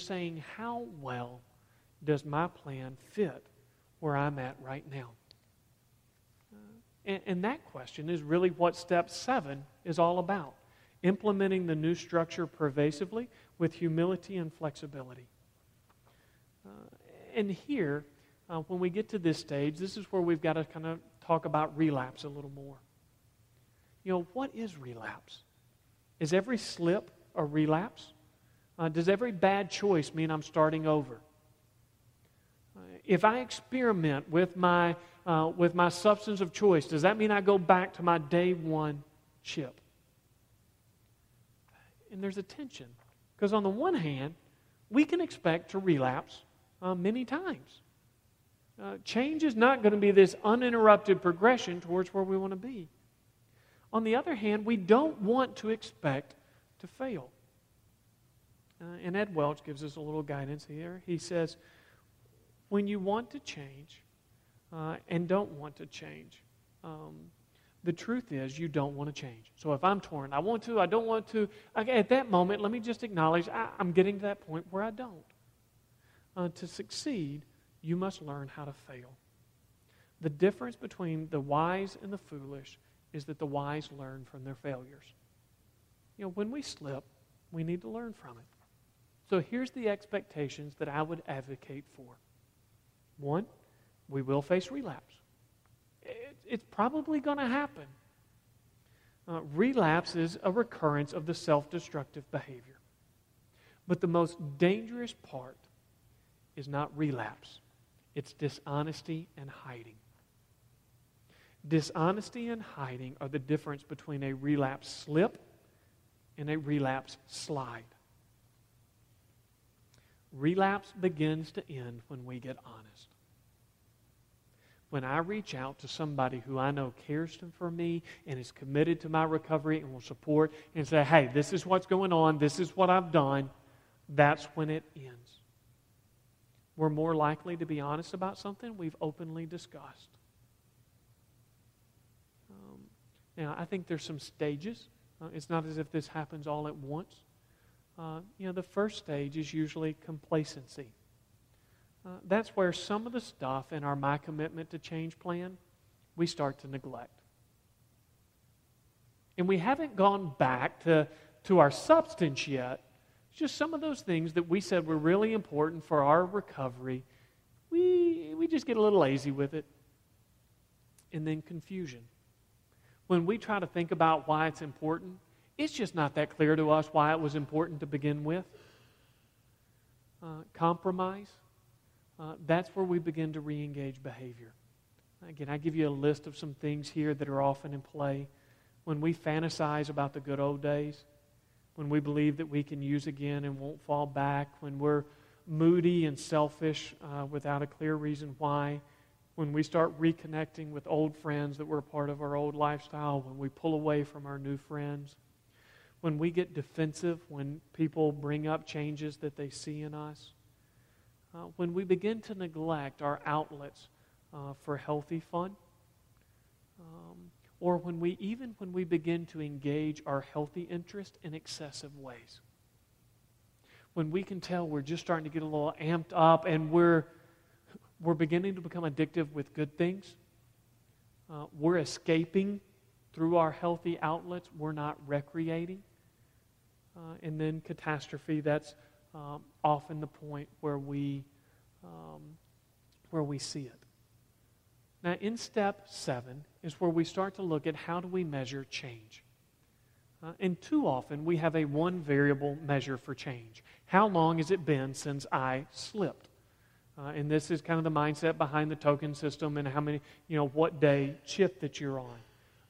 Saying, how well does my plan fit where I'm at right now? And, and that question is really what step seven is all about implementing the new structure pervasively with humility and flexibility. Uh, and here, uh, when we get to this stage, this is where we've got to kind of talk about relapse a little more. You know, what is relapse? Is every slip a relapse? Uh, does every bad choice mean I'm starting over? Uh, if I experiment with my, uh, with my substance of choice, does that mean I go back to my day one chip? and there's a tension. Because on the one hand, we can expect to relapse uh, many times. Uh, change is not going to be this uninterrupted progression towards where we want to be. On the other hand, we don't want to expect to fail. Uh, and Ed Welch gives us a little guidance here. He says, when you want to change uh, and don't want to change, um, the truth is you don't want to change. So if I'm torn, I want to, I don't want to, okay, at that moment, let me just acknowledge I, am getting to that point where I don't. Uh, to succeed, you must learn how to fail. The difference between the wise and the foolish is that the wise learn from their failures. You know, when we slip, we need to learn from it. So here's the expectations that I would advocate for. One, we will face relapse it's probably going to happen. Uh, relapse is a recurrence of the self destructive behavior. But the most dangerous part is not relapse, it's dishonesty and hiding. Dishonesty and hiding are the difference between a relapse slip and a relapse slide. Relapse begins to end when we get honest when I reach out to somebody who I know cares for me and is committed to my recovery and will support and say, hey, this is what's going on, this is what I've done, that's when it ends. We're more likely to be honest about something we've openly discussed. Um, now, I think there's some stages. Uh, it's not as if this happens all at once. Uh, you know, the first stage is usually complacency. Uh, that's where some of the stuff in our My Commitment to Change plan we start to neglect. And we haven't gone back to, to our substance yet. It's just some of those things that we said were really important for our recovery. We, we just get a little lazy with it. And then confusion. When we try to think about why it's important, it's just not that clear to us why it was important to begin with. Uh, compromise uh, that's where we begin to re engage behavior. Again, I give you a list of some things here that are often in play. When we fantasize about the good old days, when we believe that we can use again and won't fall back, when we're moody and selfish uh, without a clear reason why, when we start reconnecting with old friends that were part of our old lifestyle, when we pull away from our new friends, when we get defensive, when people bring up changes that they see in us, uh, when we begin to neglect our outlets uh, for healthy fun, um, or when we even when we begin to engage our healthy interest in excessive ways. When we can tell we're just starting to get a little amped up and we're we're beginning to become addictive with good things. Uh, we're escaping through our healthy outlets. We're not recreating. Uh, and then catastrophe, that's um, often the point where we, um, where we see it. Now, in step seven is where we start to look at how do we measure change. Uh, and too often we have a one variable measure for change. How long has it been since I slipped? Uh, and this is kind of the mindset behind the token system and how many, you know, what day chip that you're on.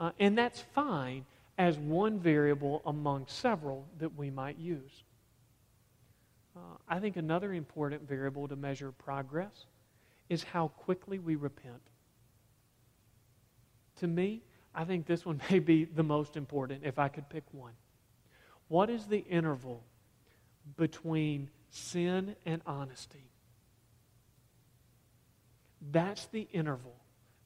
Uh, and that's fine as one variable among several that we might use. Uh, I think another important variable to measure progress is how quickly we repent. To me, I think this one may be the most important if I could pick one. What is the interval between sin and honesty? That's the interval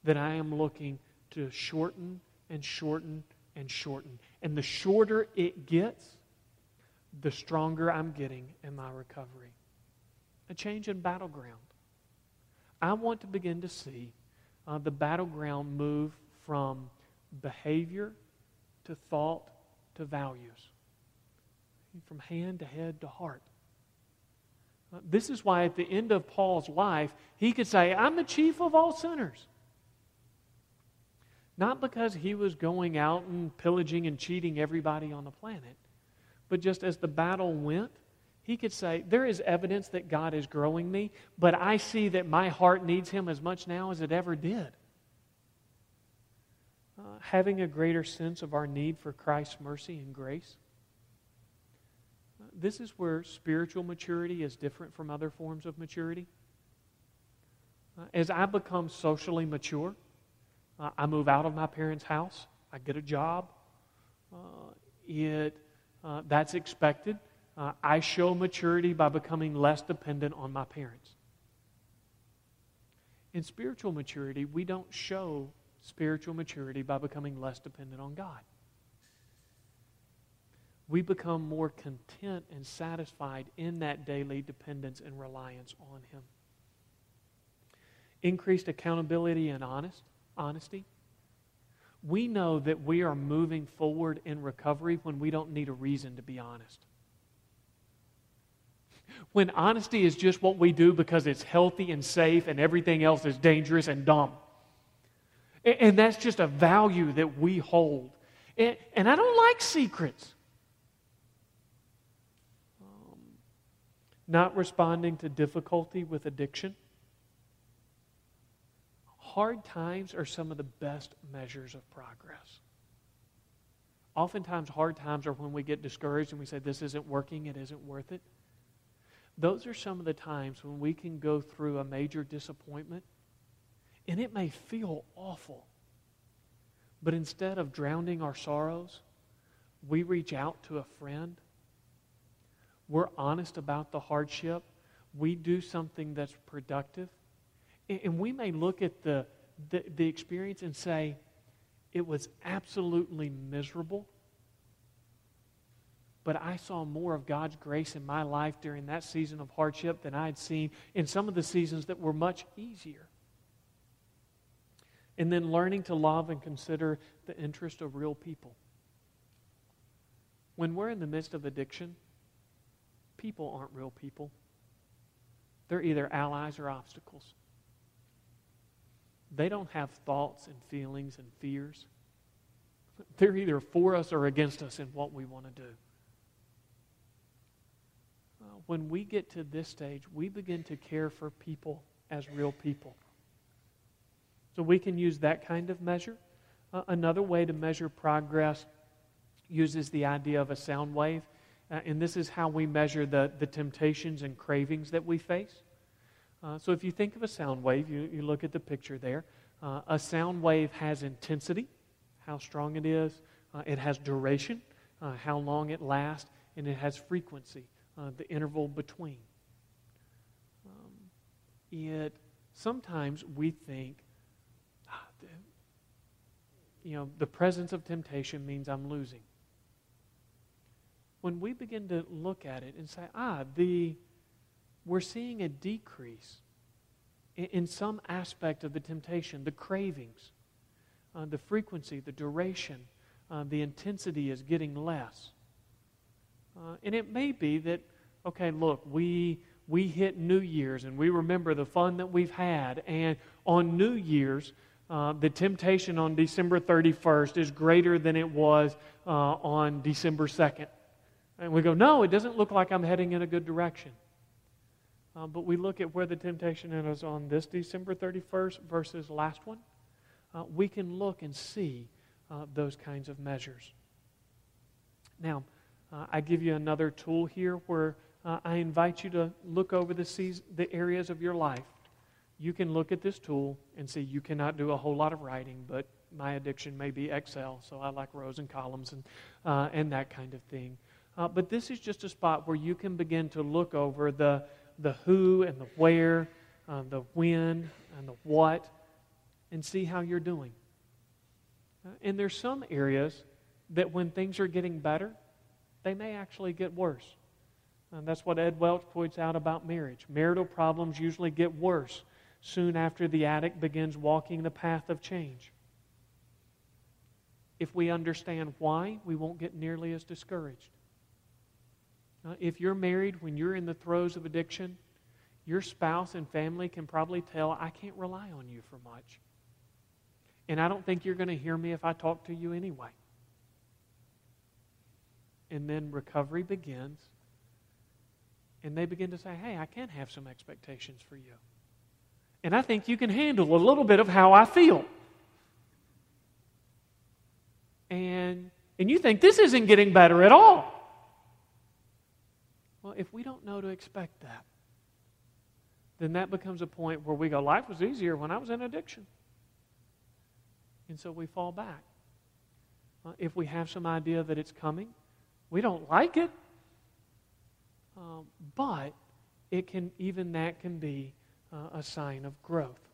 that I am looking to shorten and shorten and shorten. And the shorter it gets, the stronger I'm getting in my recovery. A change in battleground. I want to begin to see uh, the battleground move from behavior to thought to values, from hand to head to heart. Uh, this is why at the end of Paul's life, he could say, I'm the chief of all sinners. Not because he was going out and pillaging and cheating everybody on the planet, but just as the battle went, he could say, There is evidence that God is growing me, but I see that my heart needs him as much now as it ever did. Uh, having a greater sense of our need for Christ's mercy and grace. Uh, this is where spiritual maturity is different from other forms of maturity. Uh, as I become socially mature, I move out of my parents' house. I get a job. Uh, it, uh, that's expected. Uh, I show maturity by becoming less dependent on my parents. In spiritual maturity, we don't show spiritual maturity by becoming less dependent on God. We become more content and satisfied in that daily dependence and reliance on Him. Increased accountability and honest honesty. We know that we are moving forward in recovery when we don't need a reason to be honest. When honesty is just what we do because it's healthy and safe and everything else is dangerous and dumb. And that's just a value that we hold. And I don't like secrets. Um, not responding to difficulty with addiction hard times are some of the best measures of progress. Oftentimes, hard times are when we get discouraged and we say, This isn't working, it isn't worth it. Those are some of the times when we can go through a major disappointment, and it may feel awful. But instead of drowning our sorrows, we reach out to a friend. We're honest about the hardship. We do something that's productive. And we may look at the, the, the experience and say, it was absolutely miserable. But I saw more of God's grace in my life during that season of hardship than I had seen in some of the seasons that were much easier. And then learning to love and consider the interest of real people. When we're in the midst of addiction, people aren't real people. They're either allies or obstacles. They don't have thoughts and feelings and fears. They're either for us or against us in what we want to do. Uh, when we get to this stage, we begin to care for people as real people. So we can use that kind of measure. Uh, another way to measure progress uses the idea of a sound wave. Uh, and this is how we measure the, the temptations and cravings that we face. Uh, so if you think of a sound wave, you, you look at the picture there. Uh, a sound wave has intensity, how strong it is, uh, it has duration, uh, how long it lasts, and it has frequency, uh, the interval between. Um, it sometimes we think, ah, the, you know, the presence of temptation means I'm losing. When we begin to look at it and say, ah, the we're seeing a decrease in, in some aspect of the temptation, the cravings, uh, the frequency, the duration, uh, the intensity is getting less. Uh, and it may be that, okay, look, we, we hit New Year's and we remember the fun that we've had. And on New Year's, uh, the temptation on December 31st is greater than it was uh, on December 2nd. And we go, no, it doesn't look like I'm heading in a good direction. Uh, but we look at where the temptation is on this December 31st versus last one. Uh, we can look and see uh, those kinds of measures. Now, uh, I give you another tool here where uh, I invite you to look over the, seas- the areas of your life. You can look at this tool and see you cannot do a whole lot of writing, but my addiction may be Excel, so I like rows and columns and, uh, and that kind of thing. Uh, but this is just a spot where you can begin to look over the, the who and the where, uh, the when and the what, and see how you're doing. Uh, and there's some areas that when things are getting better, they may actually get worse. And that's what Ed Welch points out about marriage. Marital problems usually get worse soon after the addict begins walking the path of change. If we understand why, we won't get nearly as discouraged. Uh, if you're married when you're in the throes of addiction, your spouse and family can probably tell, I can't rely on you for much. And I don't think you're going to hear me if I talk to you anyway. And then recovery begins. And they begin to say, hey, I can have some expectations for you. And I think you can handle a little bit of how I feel. And, and you think this isn't getting better at all. Well, if we don't know to expect that, then that becomes a point where we go, life was easier when I was in addiction. And so we fall back. Uh, if we have some idea that it's coming, we don't like it. Um, but it can, even that can be uh, a sign of growth.